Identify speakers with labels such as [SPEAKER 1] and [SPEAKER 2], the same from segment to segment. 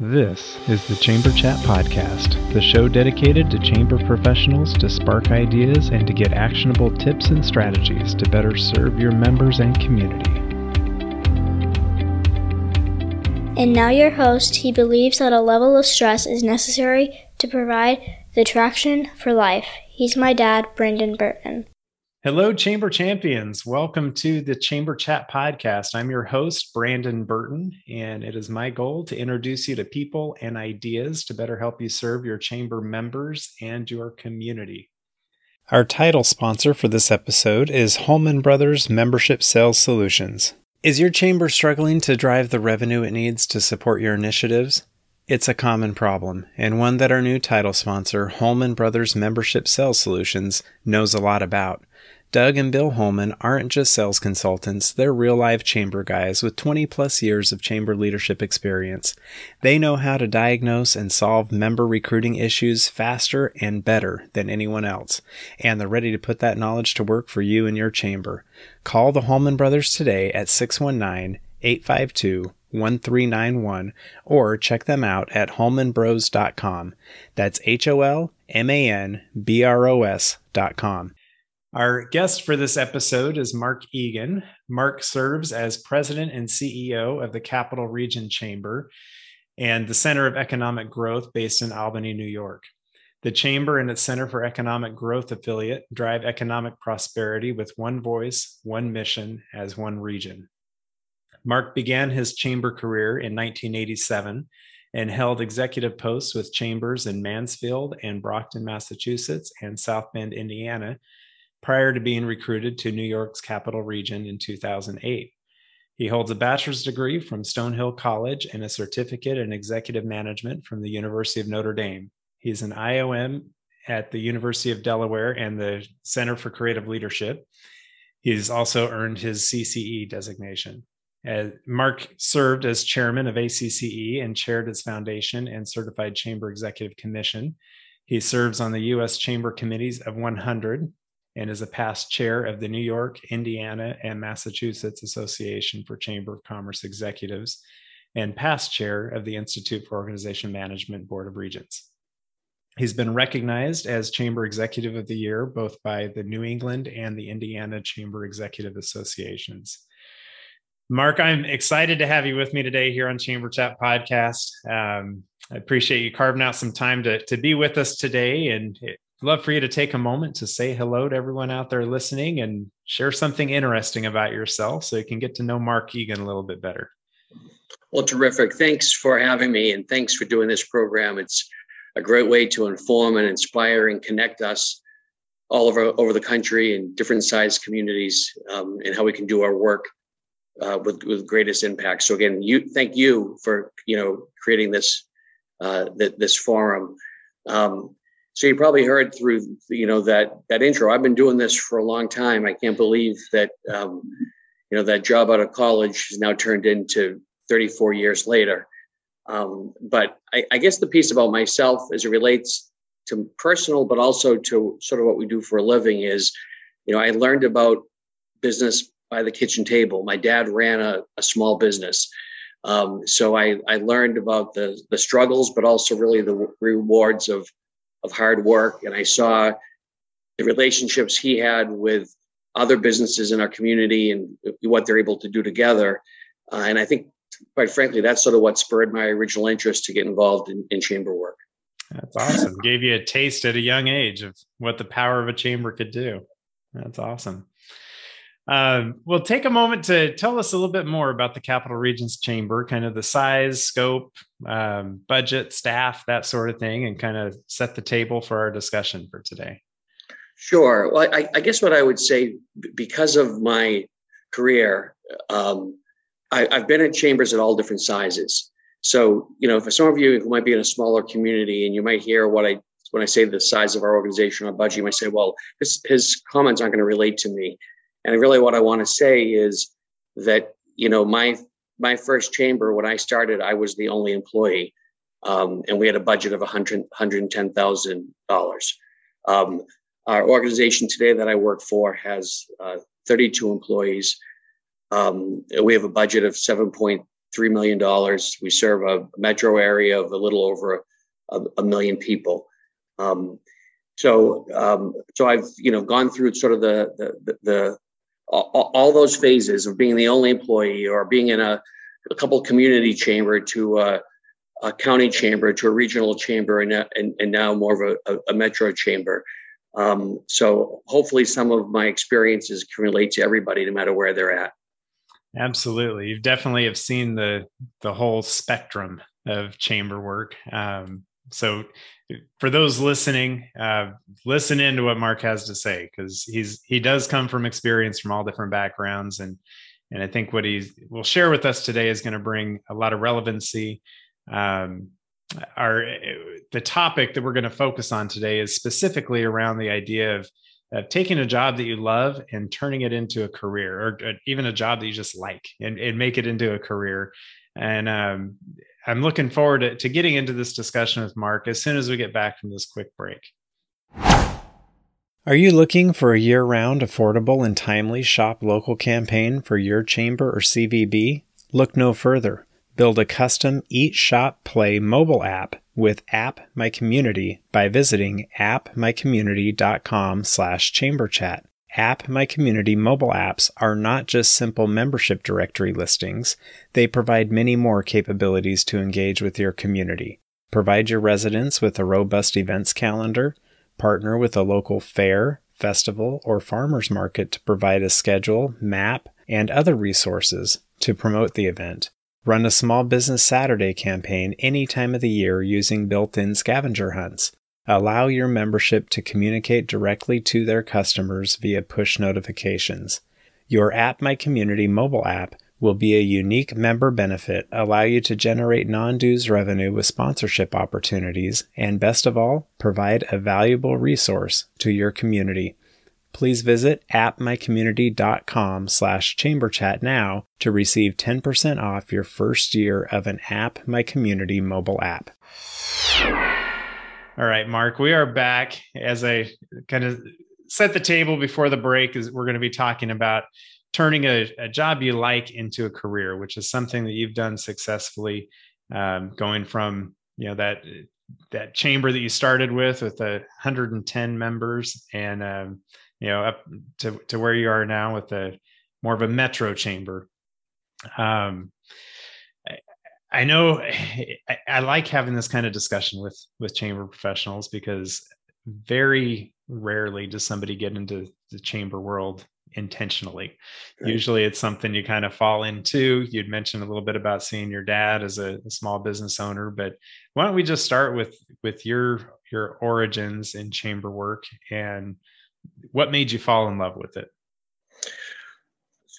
[SPEAKER 1] This is the Chamber Chat Podcast, the show dedicated to chamber professionals to spark ideas and to get actionable tips and strategies to better serve your members and community.
[SPEAKER 2] And now, your host, he believes that a level of stress is necessary to provide the traction for life. He's my dad, Brandon Burton.
[SPEAKER 1] Hello, Chamber Champions. Welcome to the Chamber Chat Podcast. I'm your host, Brandon Burton, and it is my goal to introduce you to people and ideas to better help you serve your chamber members and your community. Our title sponsor for this episode is Holman Brothers Membership Sales Solutions. Is your chamber struggling to drive the revenue it needs to support your initiatives? It's a common problem, and one that our new title sponsor, Holman Brothers Membership Sales Solutions, knows a lot about. Doug and Bill Holman aren't just sales consultants, they're real life chamber guys with 20 plus years of chamber leadership experience. They know how to diagnose and solve member recruiting issues faster and better than anyone else, and they're ready to put that knowledge to work for you and your chamber. Call the Holman brothers today at 619 852 1391 or check them out at holmanbros.com. That's H O L M A N B R O S.com. Our guest for this episode is Mark Egan. Mark serves as president and CEO of the Capital Region Chamber and the Center of Economic Growth based in Albany, New York. The Chamber and its Center for Economic Growth affiliate drive economic prosperity with one voice, one mission as one region. Mark began his chamber career in 1987 and held executive posts with chambers in Mansfield and Brockton, Massachusetts, and South Bend, Indiana, prior to being recruited to New York's capital region in 2008. He holds a bachelor's degree from Stonehill College and a certificate in executive management from the University of Notre Dame. He's an IOM at the University of Delaware and the Center for Creative Leadership. He's also earned his CCE designation. Uh, Mark served as chairman of ACCE and chaired its foundation and certified chamber executive commission. He serves on the U.S. Chamber Committees of 100, and is a past chair of the New York, Indiana, and Massachusetts Association for Chamber of Commerce Executives, and past chair of the Institute for Organization Management Board of Regents. He's been recognized as Chamber Executive of the Year both by the New England and the Indiana Chamber Executive Associations. Mark, I'm excited to have you with me today here on Chamber Chat Podcast. Um, I appreciate you carving out some time to, to be with us today. And love for you to take a moment to say hello to everyone out there listening and share something interesting about yourself so you can get to know Mark Egan a little bit better.
[SPEAKER 3] Well, terrific. Thanks for having me and thanks for doing this program. It's a great way to inform and inspire and connect us all over, over the country in different size communities um, and how we can do our work uh, with, with greatest impact. So again, you thank you for you know creating this uh, th- this forum. Um, so you probably heard through you know that that intro. I've been doing this for a long time. I can't believe that um, you know that job out of college has now turned into 34 years later. Um, but I, I guess the piece about myself as it relates to personal, but also to sort of what we do for a living is, you know, I learned about business by the kitchen table. My dad ran a, a small business. Um, so I, I learned about the, the struggles, but also really the rewards of of hard work. And I saw the relationships he had with other businesses in our community and what they're able to do together. Uh, and I think, quite frankly, that's sort of what spurred my original interest to get involved in, in chamber work.
[SPEAKER 1] That's awesome. Gave you a taste at a young age of what the power of a chamber could do. That's awesome. Um, well, take a moment to tell us a little bit more about the Capital Regions Chamber, kind of the size, scope, um, budget, staff, that sort of thing, and kind of set the table for our discussion for today.
[SPEAKER 3] Sure. Well, I, I guess what I would say, because of my career, um, I, I've been in chambers at all different sizes. So, you know, for some of you who might be in a smaller community and you might hear what I when I say the size of our organization, or budget, you might say, well, his, his comments aren't going to relate to me. And really, what I want to say is that you know my my first chamber when I started, I was the only employee, um, and we had a budget of 100 110000 dollars. Um, our organization today that I work for has uh, 32 employees. Um, we have a budget of 7.3 $3 million. We serve a metro area of a little over a, a million people. Um, so, um, so I've, you know, gone through sort of the, the, the, all, all, those phases of being the only employee or being in a, a couple community chamber to a, a, county chamber to a regional chamber and, and, and now more of a, a metro chamber. Um, so hopefully some of my experiences can relate to everybody no matter where they're at.
[SPEAKER 1] Absolutely. You definitely have seen the the whole spectrum of chamber work. Um, so for those listening, uh, listen into what Mark has to say because he's he does come from experience from all different backgrounds and and I think what he will share with us today is going to bring a lot of relevancy. Um, our the topic that we're going to focus on today is specifically around the idea of, of taking a job that you love and turning it into a career or, or even a job that you just like and, and make it into a career and um, i'm looking forward to, to getting into this discussion with mark as soon as we get back from this quick break are you looking for a year round, affordable, and timely shop local campaign for your chamber or CVB? Look no further. Build a custom Eat Shop Play mobile app with App My Community by visiting appmycommunity.com slash chamberchat. App My Community mobile apps are not just simple membership directory listings, they provide many more capabilities to engage with your community. Provide your residents with a robust events calendar, partner with a local fair, festival, or farmers market to provide a schedule, map, and other resources to promote the event Run a small business Saturday campaign any time of the year using built in scavenger hunts. Allow your membership to communicate directly to their customers via push notifications. Your App My Community mobile app will be a unique member benefit, allow you to generate non dues revenue with sponsorship opportunities, and best of all, provide a valuable resource to your community please visit appmycommunity.com slash chamberchat now to receive 10% off your first year of an App My Community mobile app. All right, Mark, we are back as I kind of set the table before the break is we're going to be talking about turning a, a job you like into a career, which is something that you've done successfully, um, going from you know that that chamber that you started with with a 110 members and um, you know, up to, to where you are now with a more of a metro chamber. Um, I know I, I like having this kind of discussion with with chamber professionals because very rarely does somebody get into the chamber world intentionally. Right. Usually it's something you kind of fall into. You'd mentioned a little bit about seeing your dad as a, a, small business owner, but why don't we just start with with your your origins in chamber work and what made you fall in love with it?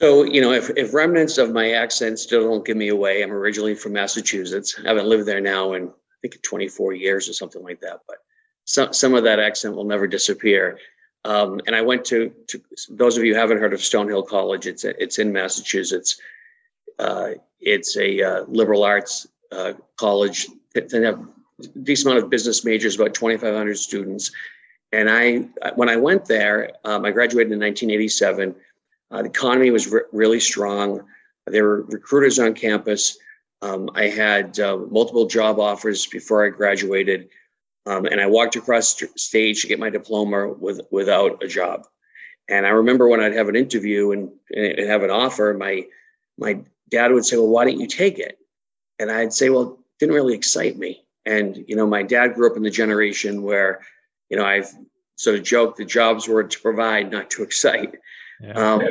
[SPEAKER 3] So, you know, if, if remnants of my accent still don't give me away, I'm originally from Massachusetts. I haven't lived there now in, I think, 24 years or something like that. But some, some of that accent will never disappear. Um, and I went to, to, those of you haven't heard of Stonehill College, it's, it's in Massachusetts. Uh, it's a uh, liberal arts uh, college. They have a decent amount of business majors, about 2,500 students. And I, when I went there, um, I graduated in 1987. Uh, the economy was re- really strong. There were recruiters on campus. Um, I had uh, multiple job offers before I graduated, um, and I walked across st- stage to get my diploma with without a job. And I remember when I'd have an interview and, and have an offer, my my dad would say, "Well, why don't you take it?" And I'd say, "Well, it didn't really excite me." And you know, my dad grew up in the generation where you know, I've sort of joked the jobs were to provide, not to excite. Yeah. Um,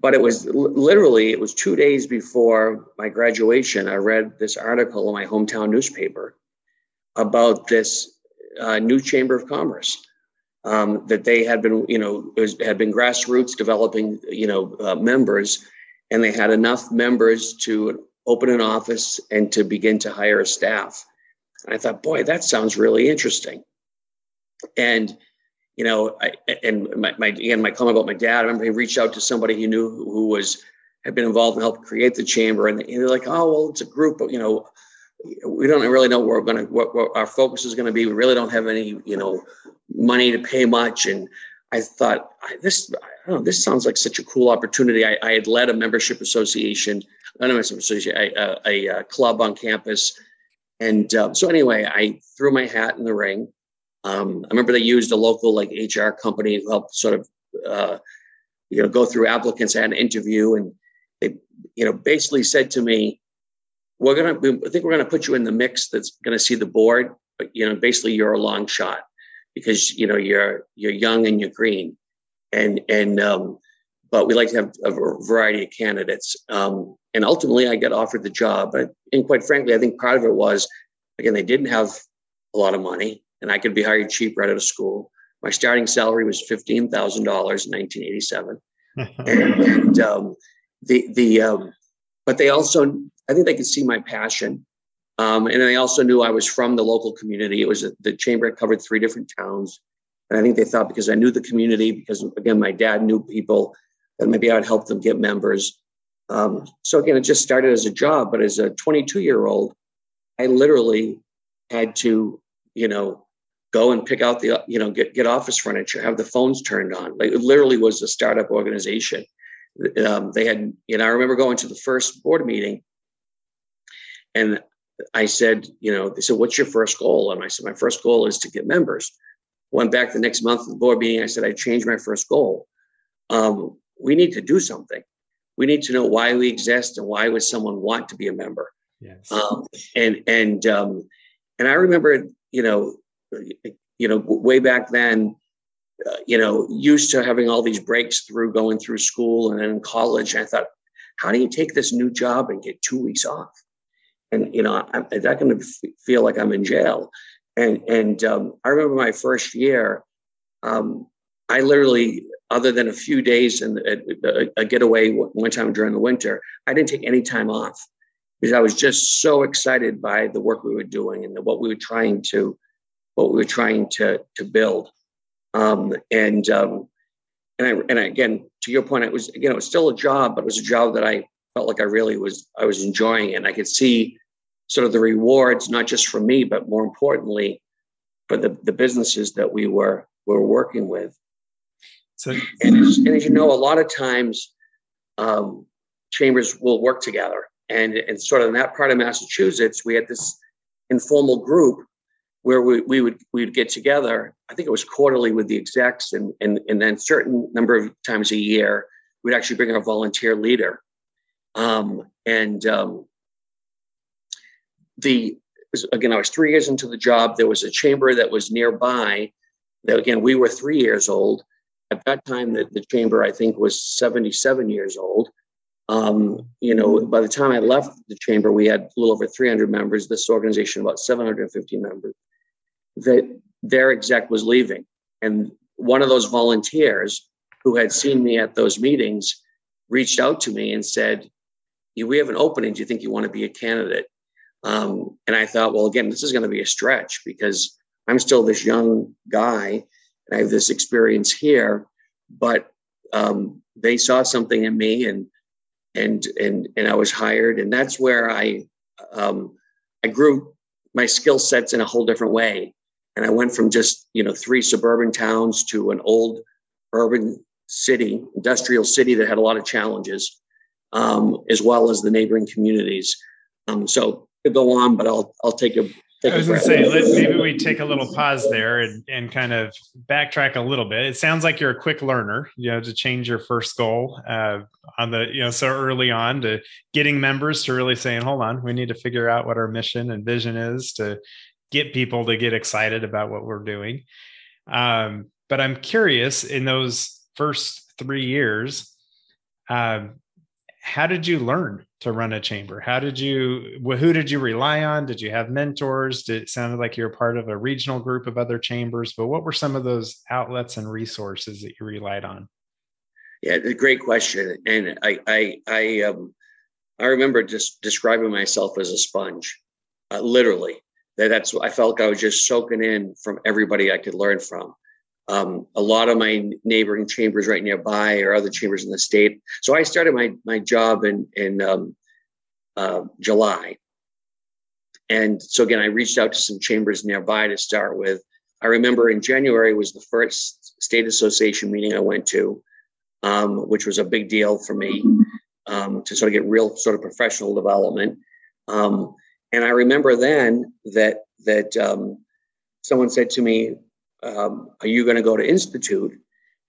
[SPEAKER 3] but it was literally, it was two days before my graduation. I read this article in my hometown newspaper about this uh, new chamber of commerce um, that they had been, you know, was, had been grassroots developing, you know, uh, members, and they had enough members to open an office and to begin to hire staff. And I thought, boy, that sounds really interesting. And you know, I, and my, my again, my comment about my dad. I remember he reached out to somebody he knew who was had been involved and helped create the chamber, and they're like, "Oh, well, it's a group, but you know, we don't really know where we're going to what, what our focus is going to be. We really don't have any, you know, money to pay much." And I thought, this, I don't know, this sounds like such a cool opportunity. I, I had led a membership association not an association, a, a, a, club on campus. And uh, so anyway, I threw my hat in the ring. Um, I remember they used a local like HR company who helped sort of, uh, you know, go through applicants. and interview, and they, you know, basically said to me, "We're gonna, I think we're gonna put you in the mix that's gonna see the board, but you know, basically you're a long shot because you know you're you're young and you're green, and and um, but we like to have a variety of candidates. Um, and ultimately, I got offered the job. But, and quite frankly, I think part of it was, again, they didn't have a lot of money, and I could be hired cheap right out of school. My starting salary was fifteen thousand dollars in nineteen eighty seven, and, um, the the um, but they also, I think they could see my passion, um, and they also knew I was from the local community. It was a, the chamber covered three different towns, and I think they thought because I knew the community, because again, my dad knew people and maybe I would help them get members. Um, so again, it just started as a job, but as a 22 year old, I literally had to, you know, go and pick out the, you know, get, get office furniture, have the phones turned on. Like it literally was a startup organization. Um, they had, you know, I remember going to the first board meeting and I said, you know, they said, what's your first goal? And I said, my first goal is to get members. Went back the next month to the board meeting. I said, I changed my first goal. Um, we need to do something. We need to know why we exist and why would someone want to be a member.
[SPEAKER 1] Yes.
[SPEAKER 3] Um, and and um, and I remember, you know, you know, way back then, uh, you know, used to having all these breaks through going through school and then in college. I thought, how do you take this new job and get two weeks off? And you know, I'm not going to feel like I'm in jail. And and um, I remember my first year. Um, I literally other than a few days and a, a, getaway one time during the winter, I didn't take any time off because I was just so excited by the work we were doing and what we were trying to, what we were trying to to build. Um, and um, and I and I, again, to your point, it was again, it was still a job, but it was a job that I felt like I really was I was enjoying, and I could see sort of the rewards, not just for me, but more importantly, for the the businesses that we were were working with. So, and as, and as you know, a lot of times um, chambers will work together. And, and sort of in that part of Massachusetts, we had this informal group where we, we would we would get together. I think it was quarterly with the execs, and and and then certain number of times a year, we'd actually bring our volunteer leader. Um, and um, the again, I was three years into the job. There was a chamber that was nearby. That again, we were three years old, at that time, the, the chamber, I think, was 77 years old. Um, you know, by the time I left the chamber, we had a little over 300 members. This organization, about 750 members. That their exec was leaving, and one of those volunteers who had seen me at those meetings reached out to me and said, "We have an opening. Do you think you want to be a candidate?" Um, and I thought, well, again, this is going to be a stretch because I'm still this young guy and I have this experience here, but um, they saw something in me, and and and and I was hired, and that's where I um, I grew my skill sets in a whole different way, and I went from just you know three suburban towns to an old urban city, industrial city that had a lot of challenges, um, as well as the neighboring communities. Um, so to go on, but I'll I'll take a
[SPEAKER 1] I was going to say, let, maybe we take a little pause there and, and kind of backtrack a little bit. It sounds like you're a quick learner, you know, to change your first goal uh, on the, you know, so early on to getting members to really saying, hold on, we need to figure out what our mission and vision is to get people to get excited about what we're doing. Um, but I'm curious in those first three years, um, how did you learn to run a chamber? How did you, who did you rely on? Did you have mentors? Did it sound like you're part of a regional group of other chambers? But what were some of those outlets and resources that you relied on?
[SPEAKER 3] Yeah, great question. And I, I, I, um, I remember just describing myself as a sponge, uh, literally. That that's I felt like I was just soaking in from everybody I could learn from. Um, a lot of my neighboring chambers right nearby or other chambers in the state. So I started my my job in in um, uh, July, and so again I reached out to some chambers nearby to start with. I remember in January was the first state association meeting I went to, um, which was a big deal for me. um, to sort of get real sort of professional development. And I remember then that that um, someone said to me, um, "Are you going to go to institute?"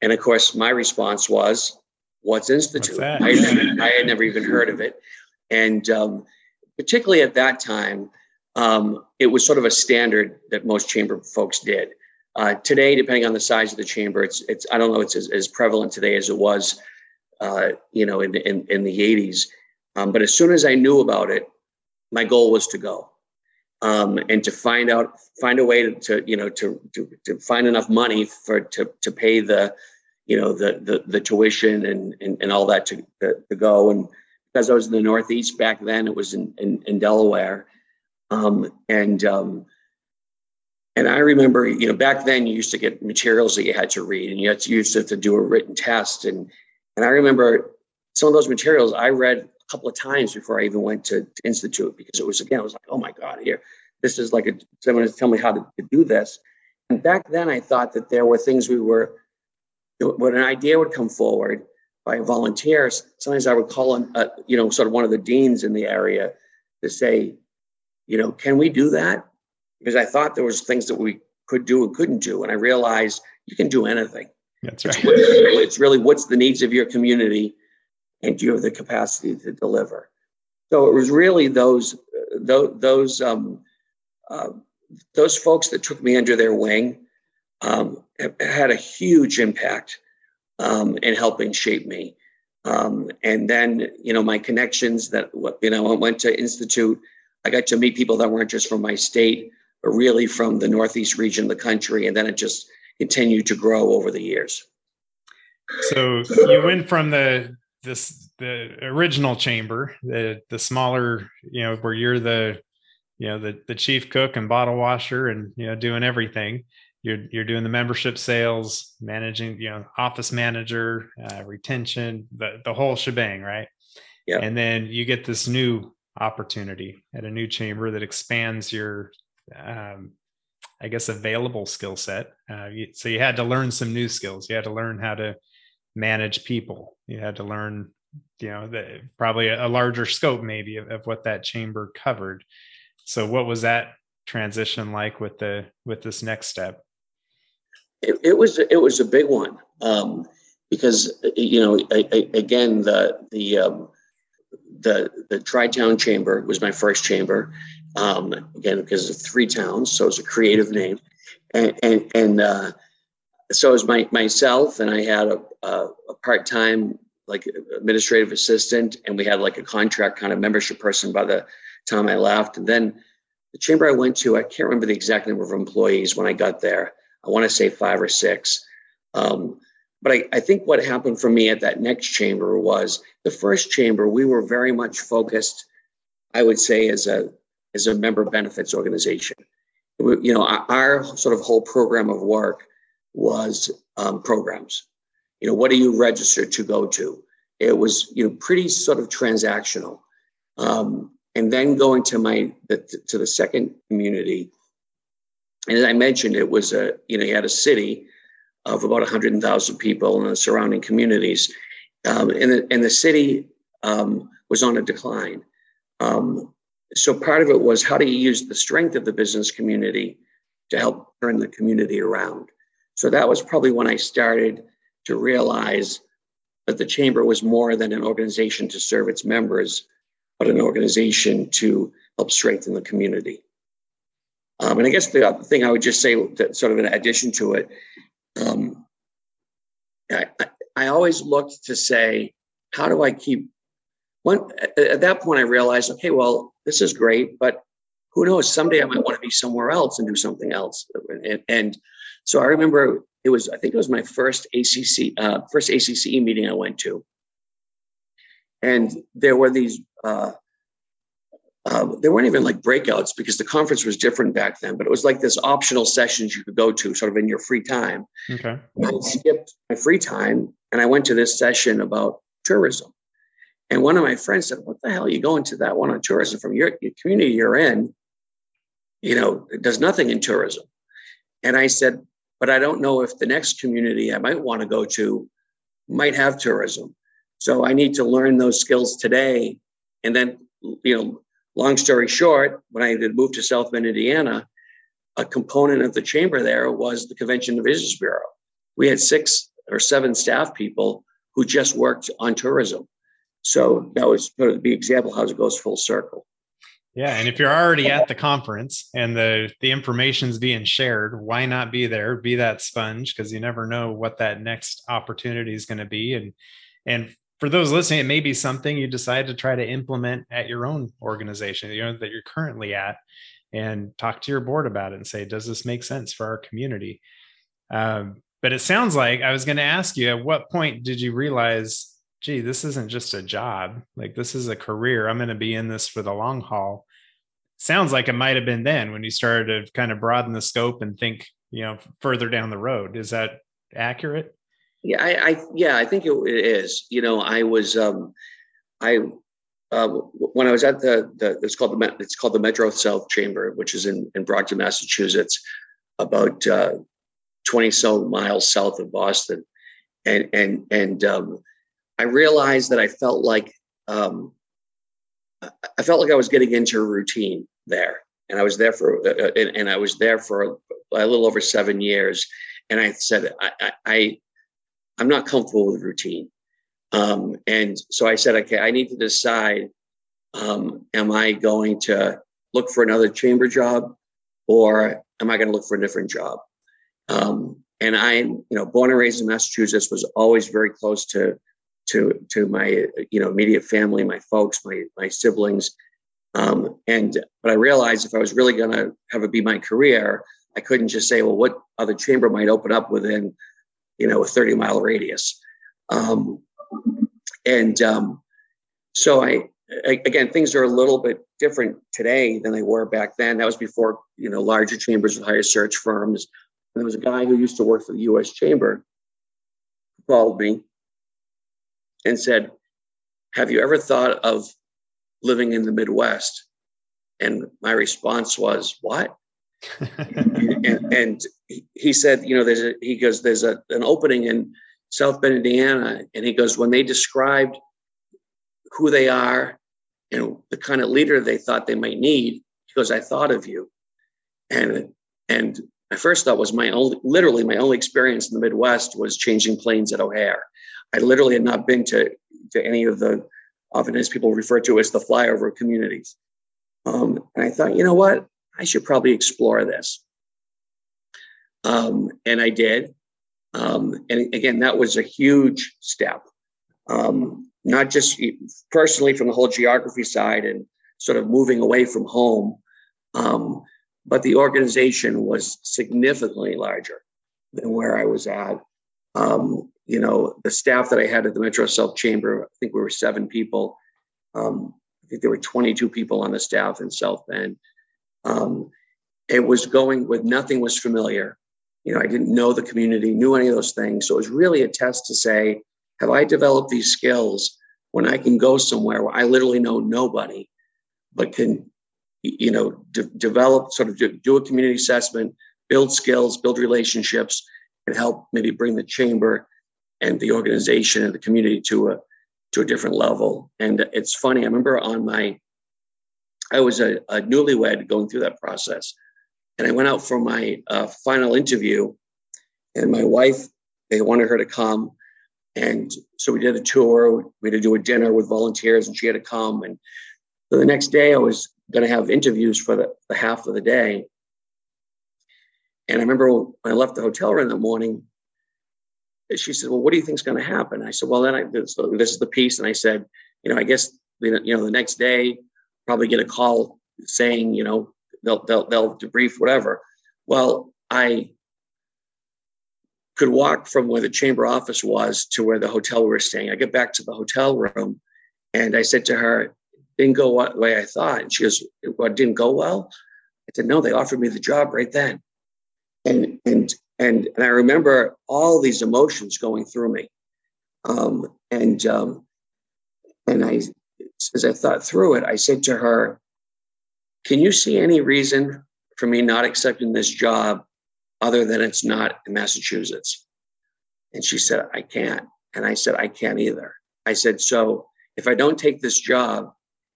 [SPEAKER 3] And of course, my response was, "What's institute?"
[SPEAKER 1] What's
[SPEAKER 3] I, had never, I, had never, even heard of it, and um, particularly at that time, um, it was sort of a standard that most chamber folks did. Uh, today, depending on the size of the chamber, it's it's I don't know it's as, as prevalent today as it was, uh, you know, in, in in the '80s. Um, but as soon as I knew about it, my goal was to go um, and to find out find a way to, to you know to, to, to find enough money for to to pay the you know the the, the tuition and, and and all that to, to, go. And because I was in the Northeast back then, it was in in, in Delaware, um, and um, and I remember you know back then you used to get materials that you had to read and you had to, you used to, to do a written test. And and I remember some of those materials I read couple of times before I even went to, to institute because it was again, I was like, oh my God, here, this is like a someone to tell me how to, to do this. And back then I thought that there were things we were when an idea would come forward by volunteers, sometimes I would call on, uh, you know, sort of one of the deans in the area to say, you know, can we do that? Because I thought there was things that we could do and couldn't do, and I realized you can do anything.
[SPEAKER 1] That's right.
[SPEAKER 3] It's, it's really what's the needs of your community, and you have the capacity to deliver? So it was really those those those um, uh, those folks that took me under their wing um, had a huge impact um, in helping shape me. Um, and then you know my connections that you know I went to institute. I got to meet people that weren't just from my state, but really from the northeast region of the country, and then it just continued to grow over the years.
[SPEAKER 1] So you went from the this the original chamber, the the smaller, you know, where you're the you know the the chief cook and bottle washer and you know doing everything. You're you're doing the membership sales, managing, you know, office manager, uh, retention, the the whole shebang, right?
[SPEAKER 3] Yeah.
[SPEAKER 1] And then you get this new opportunity at a new chamber that expands your um, I guess available skill set. Uh, so you had to learn some new skills. You had to learn how to manage people. You had to learn, you know, the, probably a, larger scope maybe of, of what that chamber covered. So what was that transition like with the with this next step?
[SPEAKER 3] It, it was it was a big one um, because you know I, I, again the the um, the the Tri-Town Chamber was my first chamber um, again because of three towns, so it's a creative name, and and, and uh, so it was my myself and I had a, a, a part time like administrative assistant, and we had like a contract kind of membership person by the time I left. And then the chamber I went to, I can't remember the exact number of employees when I got there. I want to say five or six. Um, but I, I think what happened for me at that next chamber was the first chamber, we were very much focused, I would say, as a as a member benefits organization. You know, our, our sort of whole program of work was um, programs. You know, what do you register to go to? It was you know pretty sort of transactional. Um, and then going to my the, to the second community, and as I mentioned, it was a you know you had a city of about 100,000 people in the surrounding communities, um, and, the, and the city um, was on a decline. Um, so part of it was how do you use the strength of the business community to help turn the community around? So that was probably when I started to realize that the chamber was more than an organization to serve its members, but an organization to help strengthen the community. Um, and I guess the other thing I would just say that sort of in addition to it, um, I, I always looked to say, how do I keep one at that point I realized, okay, well, this is great, but who knows? Someday I might want to be somewhere else and do something else. And, and so I remember it was, I think it was my first ACC, uh, first ACCE meeting I went to. And there were these, uh, uh, there weren't even like breakouts because the conference was different back then, but it was like this optional sessions you could go to sort of in your free time.
[SPEAKER 1] Okay.
[SPEAKER 3] I skipped my free time and I went to this session about tourism. And one of my friends said, What the hell are you going to that one on tourism from your, your community you're in? You know, it does nothing in tourism. And I said, but I don't know if the next community I might want to go to might have tourism. So I need to learn those skills today. And then, you know, long story short, when I had moved to South Bend, Indiana, a component of the chamber there was the Convention and Visitors Bureau. We had six or seven staff people who just worked on tourism. So that was sort of the example how it goes full circle.
[SPEAKER 1] Yeah, and if you're already at the conference and the the information's being shared, why not be there? Be that sponge because you never know what that next opportunity is going to be. And and for those listening, it may be something you decide to try to implement at your own organization, you know, that you're currently at, and talk to your board about it and say, does this make sense for our community? Um, but it sounds like I was going to ask you, at what point did you realize gee, this isn't just a job. Like this is a career. I'm going to be in this for the long haul. Sounds like it might have been then when you started to kind of broaden the scope and think, you know, further down the road. Is that accurate?
[SPEAKER 3] Yeah, I, I yeah, I think it, it is. You know, I was, um, I, uh, when I was at the, the it's called the it's called the Metro South Chamber, which is in in Brockton, Massachusetts, about uh, twenty so miles south of Boston, and and and um, I realized that I felt like um, I felt like I was getting into a routine there, and I was there for uh, uh and, and, I was there for a, little over seven years, and I said I, I, I am not comfortable with routine, um, and so I said okay I need to decide um, am I going to look for another chamber job or am I going to look for a different job? Um, and I'm, you know, born and raised in Massachusetts, was always very close to to to my you know immediate family, my folks, my my siblings. Um, and but I realized if I was really going to have it be my career, I couldn't just say, well, what other chamber might open up within you know a 30 mile radius. Um, and um, so I again things are a little bit different today than they were back then. That was before you know larger chambers with higher search firms. And there was a guy who used to work for the U.S. Chamber called me and said, Have you ever thought of living in the Midwest? And my response was, What? and, and, he said, You know, there's a, he goes, There's a, an opening in South Bend, Indiana. And he goes, When they described who they are and the kind of leader they thought they might need, he goes, I thought of you. And, and my first thought was my only, literally my only experience in the Midwest was changing planes at O'Hare. I literally had not been to, to any of the, often as people refer to as the flyover communities. Um, and I thought, you know what? I should probably explore this. Um, and I did. Um, and again, that was a huge step, um, not just personally from the whole geography side and sort of moving away from home, um, but the organization was significantly larger than where I was at. Um, you know, the staff that I had at the Metro South Chamber, I think we were seven people. Um, I think there were 22 people on the staff in South Bend. Um, it was going with nothing was familiar. You know, I didn't know the community, knew any of those things. So it was really a test to say, have I developed these skills when I can go somewhere where I literally know nobody, but can, you know, de- develop, sort of do, do a community assessment, build skills, build relationships, and help maybe bring the chamber and the organization and the community to a to a different level. And it's funny. I remember on my, I was a, a newlywed going through that process, and I went out for my uh, final interview, and my wife they wanted her to come, and so we did a tour. We had to do a dinner with volunteers, and she had to come. And so the next day, I was going to have interviews for the, the half of the day. And I remember when I left the hotel room that morning, she said, "Well, what do you think is going to happen?" I said, "Well, then I this, this is the piece," and I said, "You know, I guess you know the next day probably get a call saying you know they'll they'll they'll debrief whatever." Well, I could walk from where the chamber office was to where the hotel we were staying. I get back to the hotel room, and I said to her, "Didn't go what way I thought." And she goes, "What didn't go well?" I said, "No, they offered me the job right then." And and and and I remember all these emotions going through me, um, and um, and I, as I thought through it, I said to her, "Can you see any reason for me not accepting this job, other than it's not in Massachusetts?" And she said, "I can't," and I said, "I can't either. I said, so if I don't take this job,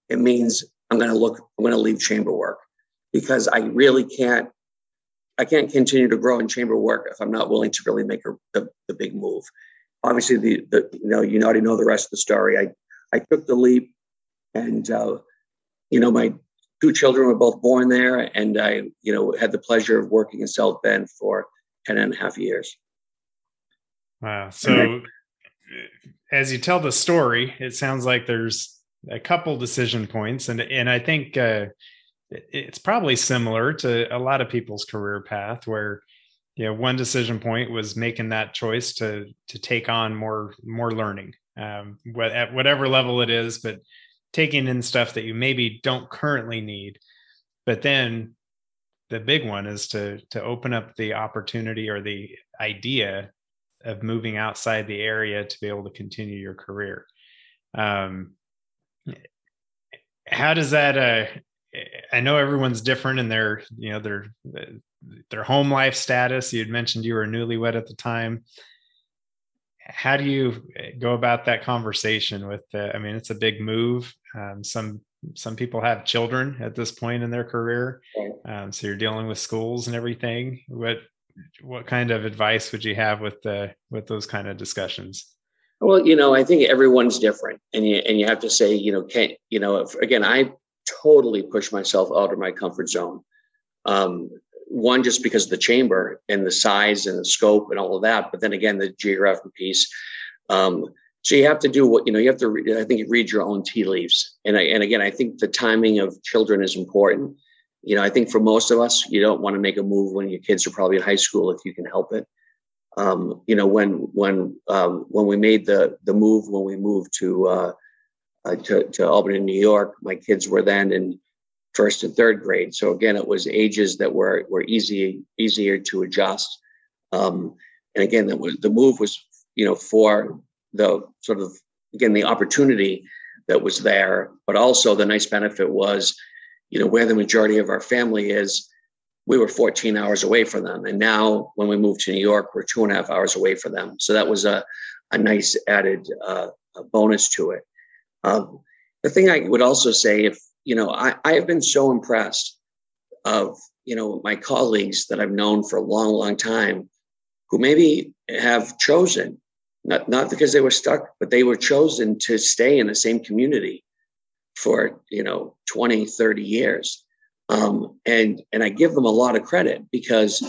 [SPEAKER 3] it means I'm going to look, I'm going to leave chamber work because I really can't, I can't continue to grow in chamber work if I'm not willing to really make a, the, the big move. Obviously, the, the you know you already know the rest of the story. I I took the leap, and uh, you know my two children were both born there, and I you know had the pleasure of working in South Bend for 10 and a half years.
[SPEAKER 1] Wow. So as you tell the story, it sounds like there's a couple decision points, and and I think uh, it's probably similar to a lot of people's career path, where you know one decision point was making that choice to to take on more more learning, um, at whatever level it is, but taking in stuff that you maybe don't currently need, but then the big one is to to open up the opportunity or the idea of moving outside the area to be able to continue your career. Um, how does that? Uh, I know everyone's different in their, you know, their their home life status. You had mentioned you were newlywed at the time. How do you go about that conversation with? Uh, I mean, it's a big move. Um, some some people have children at this point in their career, um, so you're dealing with schools and everything. What what kind of advice would you have with the with those kind of discussions?
[SPEAKER 3] Well, you know, I think everyone's different, and you and you have to say, you know, can you know, if, again, I totally push myself out of my comfort zone. Um, one, just because of the chamber and the size and the scope and all of that, but then again, the geographic piece. Um, so you have to do what you know. You have to, read, I think, read your own tea leaves. And I, and again, I think the timing of children is important you know, I think for most of us, you don't want to make a move when your kids are probably in high school if you can help it. Um, you know, when when um, when we made the the move, when we moved to uh, uh, to, to Albany, New York, my kids were then in first and third grade. So again, it was ages that were were easy easier to adjust. Um, and again, that was the move was you know for the sort of again the opportunity that was there, but also the nice benefit was you know, where the majority of our family is, we were 14 hours away from them. And now when we moved to New York, we're two and a half hours away from them. So that was a, a nice added uh, bonus to it. Um, the thing I would also say, if, you know, I, I have been so impressed of, you know, my colleagues that I've known for a long, long time who maybe have chosen, not, not because they were stuck, but they were chosen to stay in the same community for you know 20 30 years. Um, and and i give them a lot of credit because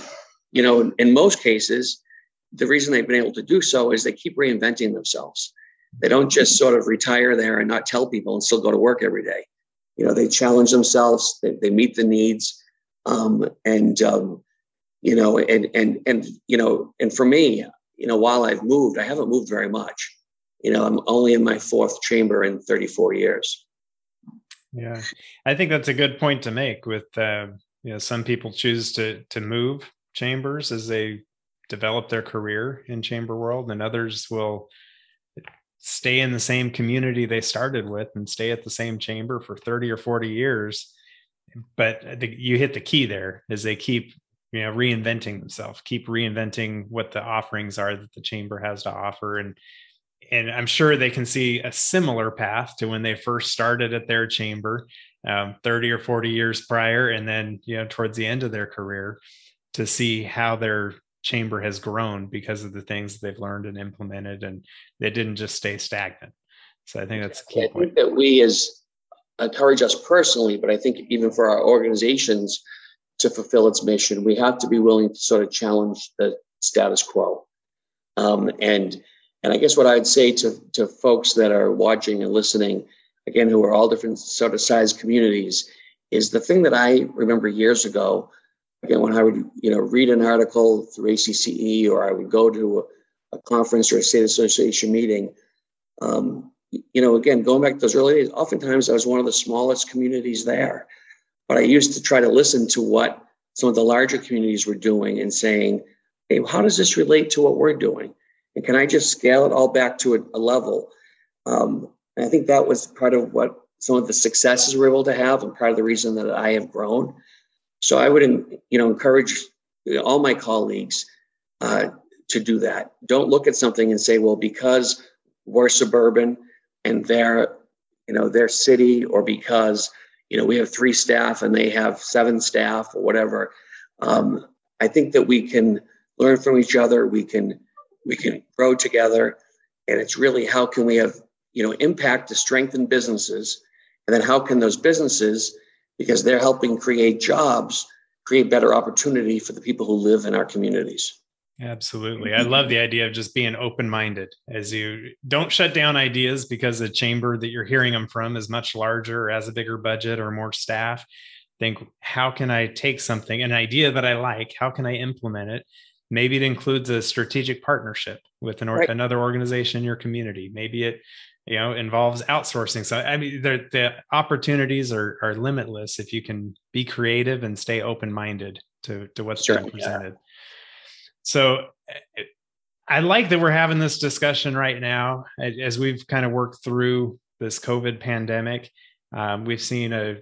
[SPEAKER 3] you know in most cases the reason they've been able to do so is they keep reinventing themselves they don't just sort of retire there and not tell people and still go to work every day. You know they challenge themselves they, they meet the needs um, and um, you know and and and you know and for me you know while i've moved i haven't moved very much. You know i'm only in my fourth chamber in 34 years.
[SPEAKER 1] Yeah, I think that's a good point to make. With uh, you know, some people choose to to move chambers as they develop their career in chamber world, and others will stay in the same community they started with and stay at the same chamber for 30 or 40 years. But the, you hit the key there is they keep you know reinventing themselves keep reinventing what the offerings are that the chamber has to offer. And and I'm sure they can see a similar path to when they first started at their chamber, um, 30 or 40 years prior, and then you know towards the end of their career, to see how their chamber has grown because of the things they've learned and implemented, and they didn't just stay stagnant. So I think that's a key
[SPEAKER 3] point. that we as encourage us personally, but I think even for our organizations to fulfill its mission, we have to be willing to sort of challenge the status quo. Um, and and I guess what I'd say to, to folks that are watching and listening, again, who are all different sort of size communities, is the thing that I remember years ago, again, when I would, you know, read an article through ACCE or I would go to a, a conference or a state association meeting, um, you know, again, going back to those early days, oftentimes I was one of the smallest communities there. But I used to try to listen to what some of the larger communities were doing and saying, hey, how does this relate to what we're doing? And can I just scale it all back to a, a level? Um, I think that was part of what some of the successes we're able to have, and part of the reason that I have grown. So I would, you know, encourage all my colleagues uh, to do that. Don't look at something and say, well, because we're suburban, and their, you know, their city or because, you know, we have three staff and they have seven staff or whatever. Um, I think that we can learn from each other. We can we can grow together, and it's really how can we have you know impact to strengthen businesses, and then how can those businesses, because they're helping create jobs, create better opportunity for the people who live in our communities.
[SPEAKER 1] Absolutely. I love the idea of just being open minded as you don't shut down ideas because the chamber that you're hearing them from is much larger, or has a bigger budget or more staff think how can i take something an idea that i like how can i implement it maybe it includes a strategic partnership with an or, right. another organization in your community maybe it you know involves outsourcing. So i mean the, the opportunities are, are limitless if you can be creative and stay open-minded to, to what's being presented. So i like that we're having this discussion right now. As we've kind of worked through this covid pandemic um, we've seen a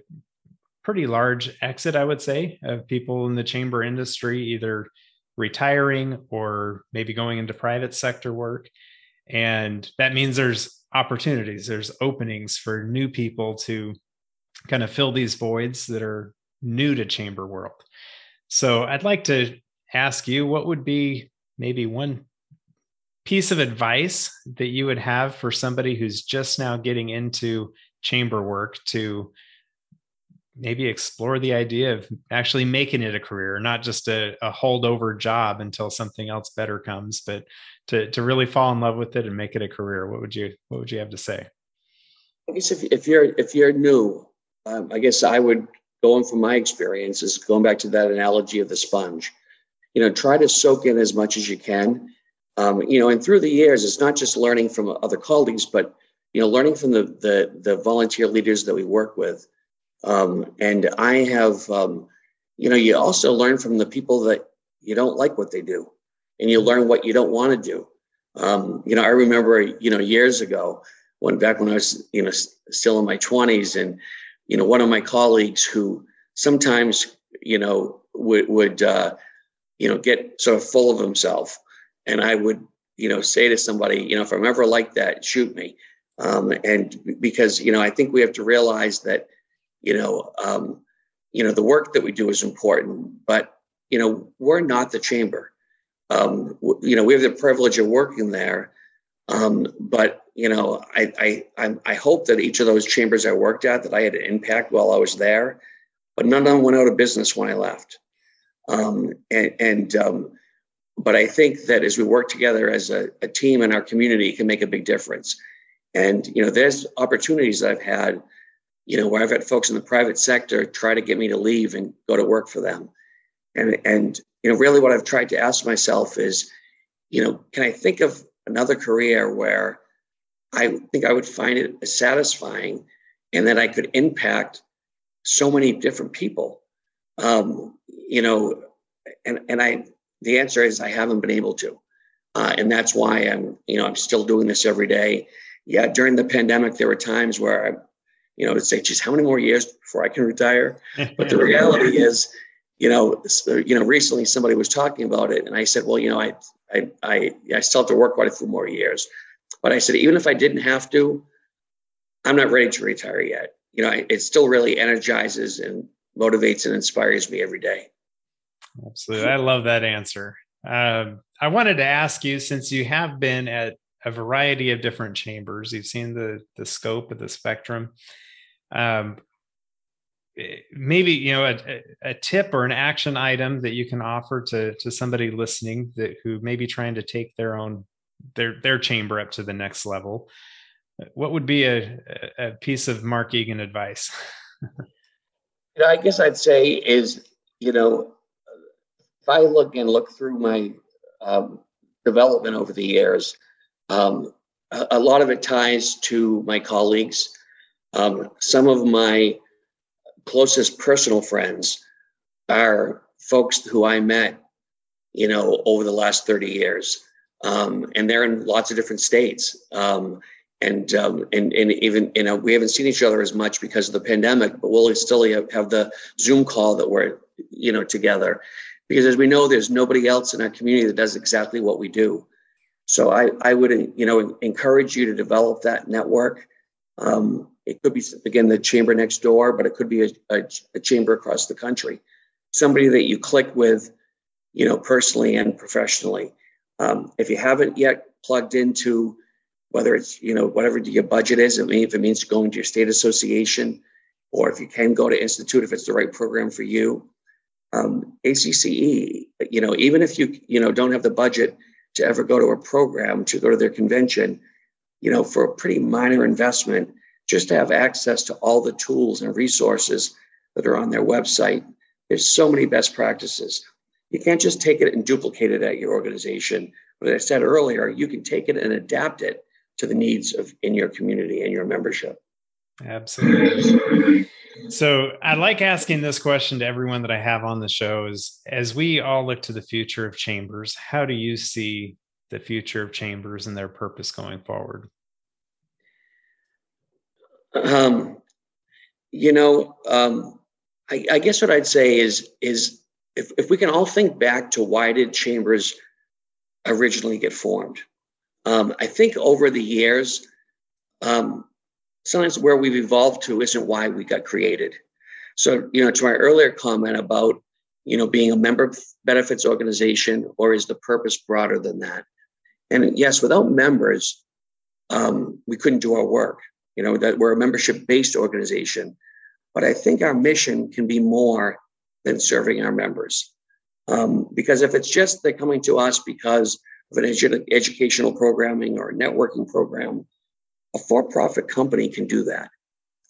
[SPEAKER 1] pretty large exit, I would say, of people in the chamber industry, either retiring or maybe going into private sector work. And that means there's opportunities, there's openings for new people to kind of fill these voids that are new to chamber world. So I'd like to ask you what would be maybe one piece of advice that you would have for somebody who's just now getting into chamber work to maybe explore the idea of actually making it a career, not just a, a holdover job until something else better comes, but to to really fall in love with it and make it a career. What would you What would you have to say?
[SPEAKER 3] I guess if if you're if you're new, um, I guess I would going from my experiences, going back to that analogy of the sponge. You know, try to soak in as much as you can. Um, you know, and through the years, it's not just learning from other colleagues, but you know, learning from the the, the volunteer leaders that we work with um, and I have, um, you know, you also learn from the people that you don't like what they do, and you learn what you don't want to do. Um, you know, I remember, you know, years ago when back when I was, you know, still in my 20s, and you know, one of my colleagues who sometimes, you know, would would uh, you know get sort of full of himself, and I would, you know, say to somebody, you know, if I'm ever like that, shoot me. Um, and because you know, I think we have to realize that you know, um, you know, the work that we do is important, but you know, we're not the chamber. Um, you know, we have the privilege of working there, um, but you know, I, I I hope that each of those chambers I worked at that I had an impact while I was there, but none of them went out of business when I left. Um, and and um, but I think that as we work together as a, a team in our community, it can make a big difference. And you know, there's opportunities I've had you know, where I've had folks in the private sector try to get me to leave and go to work for them. And and you know, really what I've tried to ask myself is, you know, can I think of another career where I think I would find it satisfying and that I could impact so many different people. Um, you know, and and I the answer is I haven't been able to. Uh, and that's why I'm, you know, I'm still doing this every day. Yeah, during the pandemic, there were times where I you know, to say, geez, how many more years before I can retire? But the reality is, you know, you know, recently somebody was talking about it, and I said, well, you know, I, I, I, I still have to work quite a few more years. But I said, even if I didn't have to, I'm not ready to retire yet. You know, it still really energizes and motivates and inspires me every day.
[SPEAKER 1] Absolutely, I love that answer. Um, I wanted to ask you, since you have been at a variety of different chambers, you've seen the the scope of the spectrum. Um, eh, maybe you know a, a, tip or an action item that you can offer to to somebody listening that who may be trying to take their own their their chamber up to the next level what would be a, a piece of mark eagan advice?
[SPEAKER 3] You know i guess i'd say is you know if i look and look through my um, development over the years um, a, lot of it ties to my colleagues um, some of my closest personal friends are folks who I met, you know, over the last 30 years. Um, and they're in lots of different states. Um, and, um, and, and even, you know, we haven't seen each other as much because of the pandemic, but we'll still have the Zoom call that we're, you know, together. Because as we know, there's nobody else in our community that does exactly what we do. So I, I would, you know, encourage you to develop that network Um, it could be, again, the chamber next door, but it could be a, a, a chamber across the country. Somebody that you click with, you know, personally and professionally. Um, if you haven't yet plugged into whether it's, you know, whatever your budget is, I mean, if it means going to your state association, or if you can go to institute, if it's the right program for you. Um, ACCE, you know, even if you, you know, don't have the budget to ever go to a program, to go to their convention, you know, for a pretty minor investment, just to have access to all the tools and resources that are on their website. There's so many best practices. You can't just take it and duplicate it at your organization. But as I said earlier, you can take it and adapt it to the needs of in your community and your membership.
[SPEAKER 1] Absolutely. So I like asking this question to everyone that I have on the show is as we all look to the future of chambers, how do you see the future of chambers and their purpose going forward?
[SPEAKER 3] Um, you know, um, I, I guess what I'd say is is if, if we can all think back to why did chambers originally get formed? Um, I think over the years, um, sometimes where we've evolved to isn't why we got created. So, you know, to my earlier comment about, you know, being a member benefits organization, or is the purpose broader than that? And yes, without members, um, we couldn't do our work. You know, that we're a membership based organization. But I think our mission can be more than serving our members. Um, because if it's just they're coming to us because of an edu- educational programming or a networking program, a for-profit company can do that.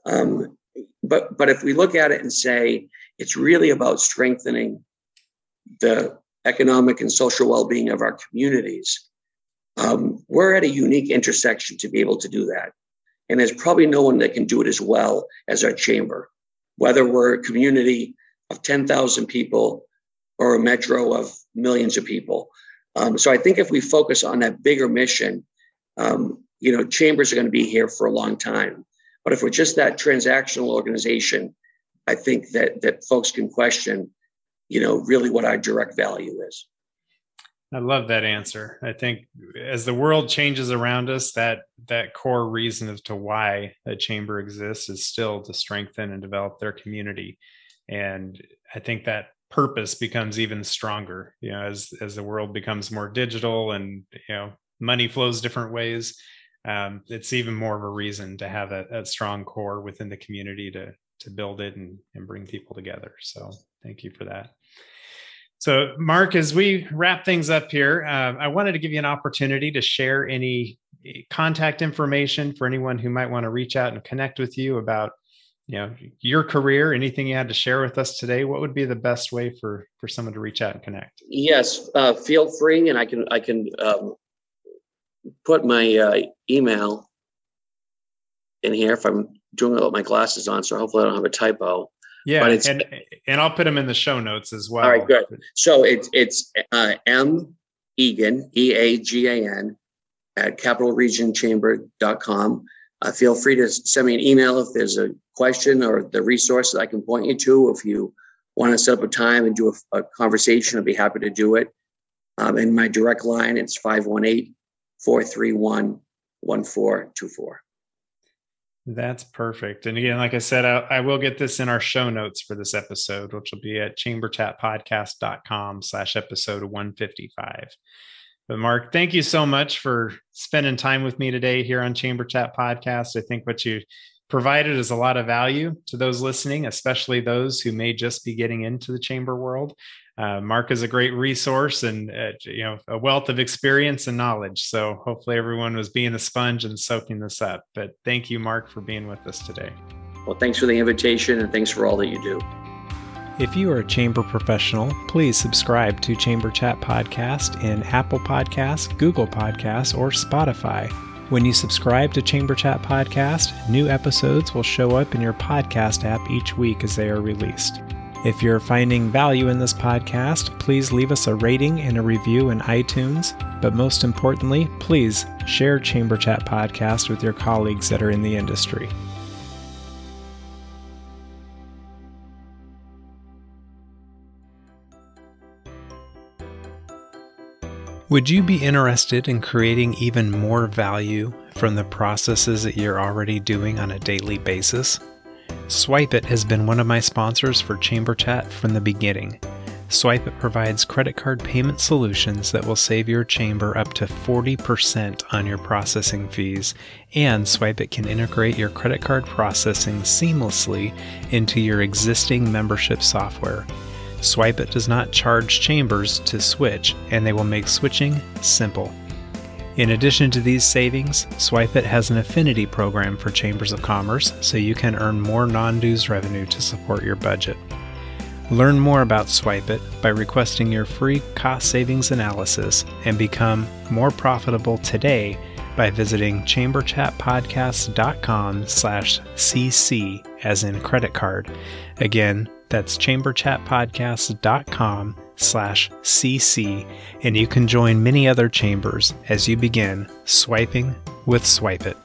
[SPEAKER 3] Um, but but if we look at it and say it's really about strengthening the economic and social well-being of our communities, um, we're at a unique intersection to be able to do that. And there's probably no one that can do it as well as our chamber, whether we're a community of 10,000 people or a metro of millions of people. Um, so I think if we focus on that bigger mission, um, you know, chambers are going to be here for a long time. But if we're just that transactional organization, I think that that folks can question, you know, really what our direct value is.
[SPEAKER 1] I love that answer. I think as the world changes around us, that that core reason as to why a chamber exists is still to strengthen and develop their community. And I think that purpose becomes even stronger you know as as the world becomes more digital and you know money flows different ways um, it's even more of a reason to have a, a, strong core within the community to to build it and, and bring people together. So thank you for that. So mark as we wrap things up here uh, i wanted to give you an opportunity to share any eh, contact information for anyone who might want to reach out and connect with you about you know your career anything you had to share with us today. What would be the best way for for someone to reach out and connect?
[SPEAKER 3] Yes uh, feel free and i can i can um, put my uh, email in here if i'm doing it with my glasses on so hopefully i don't have a typo
[SPEAKER 1] yeah and and i'll put them in the show notes as well
[SPEAKER 3] all right good so it's it's uh, m eagan e-a-g-a-n at capitalregionchamber.com uh, feel free to send me an email if there's a question or the resource that I can point you to. If you want to set up a time and do a, a conversation, I'd be happy to do it. Um, and my direct line, it's 518 431 1424.
[SPEAKER 1] That's perfect. And again, like I said, I, I, will get this in our show notes for this episode, which will be at chamberchatpodcast.com slash episode 155. But Mark, thank you so much for spending time with me today here on Chamber Chat Podcast. I think what you provided is a lot of value to those listening, especially those who may just be getting into the chamber world. Uh, Mark is a great resource and uh, you know a wealth of experience and knowledge. So hopefully everyone was being a sponge and soaking this up. But thank you, Mark, for being with us today.
[SPEAKER 3] Well, thanks for the invitation and thanks for all that you do.
[SPEAKER 1] If you are a chamber professional, please subscribe to Chamber Chat Podcast in Apple Podcasts, Google Podcasts, or Spotify. When you subscribe to Chamber Chat Podcast, new episodes will show up in your podcast app each week as they are released. If you're finding value in this podcast, please leave us a rating and a review in iTunes. But most importantly, please share Chamber Chat Podcast with your colleagues that are in the industry. Would you be interested in creating even more value from the processes that you're already doing on a daily basis? SwipeIt has been one of my sponsors for Chamber Chat from the beginning. SwipeIt provides credit card payment solutions that will save your chamber up to 40% on your processing fees, and SwipeIt can integrate your credit card processing seamlessly into your existing membership software. SwipeIt does not charge chambers to switch, and they will make switching simple. In addition to these savings, SwipeIt has an affinity program for chambers of commerce so you can earn more non dues revenue to support your budget. Learn more about SwipeIt by requesting your free cost savings analysis and become more profitable today by visiting chamberchatpodcast.com slash cc as in credit card. Again, that's chamberchatpodcast.com slash cc and you can join many other chambers as you begin swiping with SwipeIt.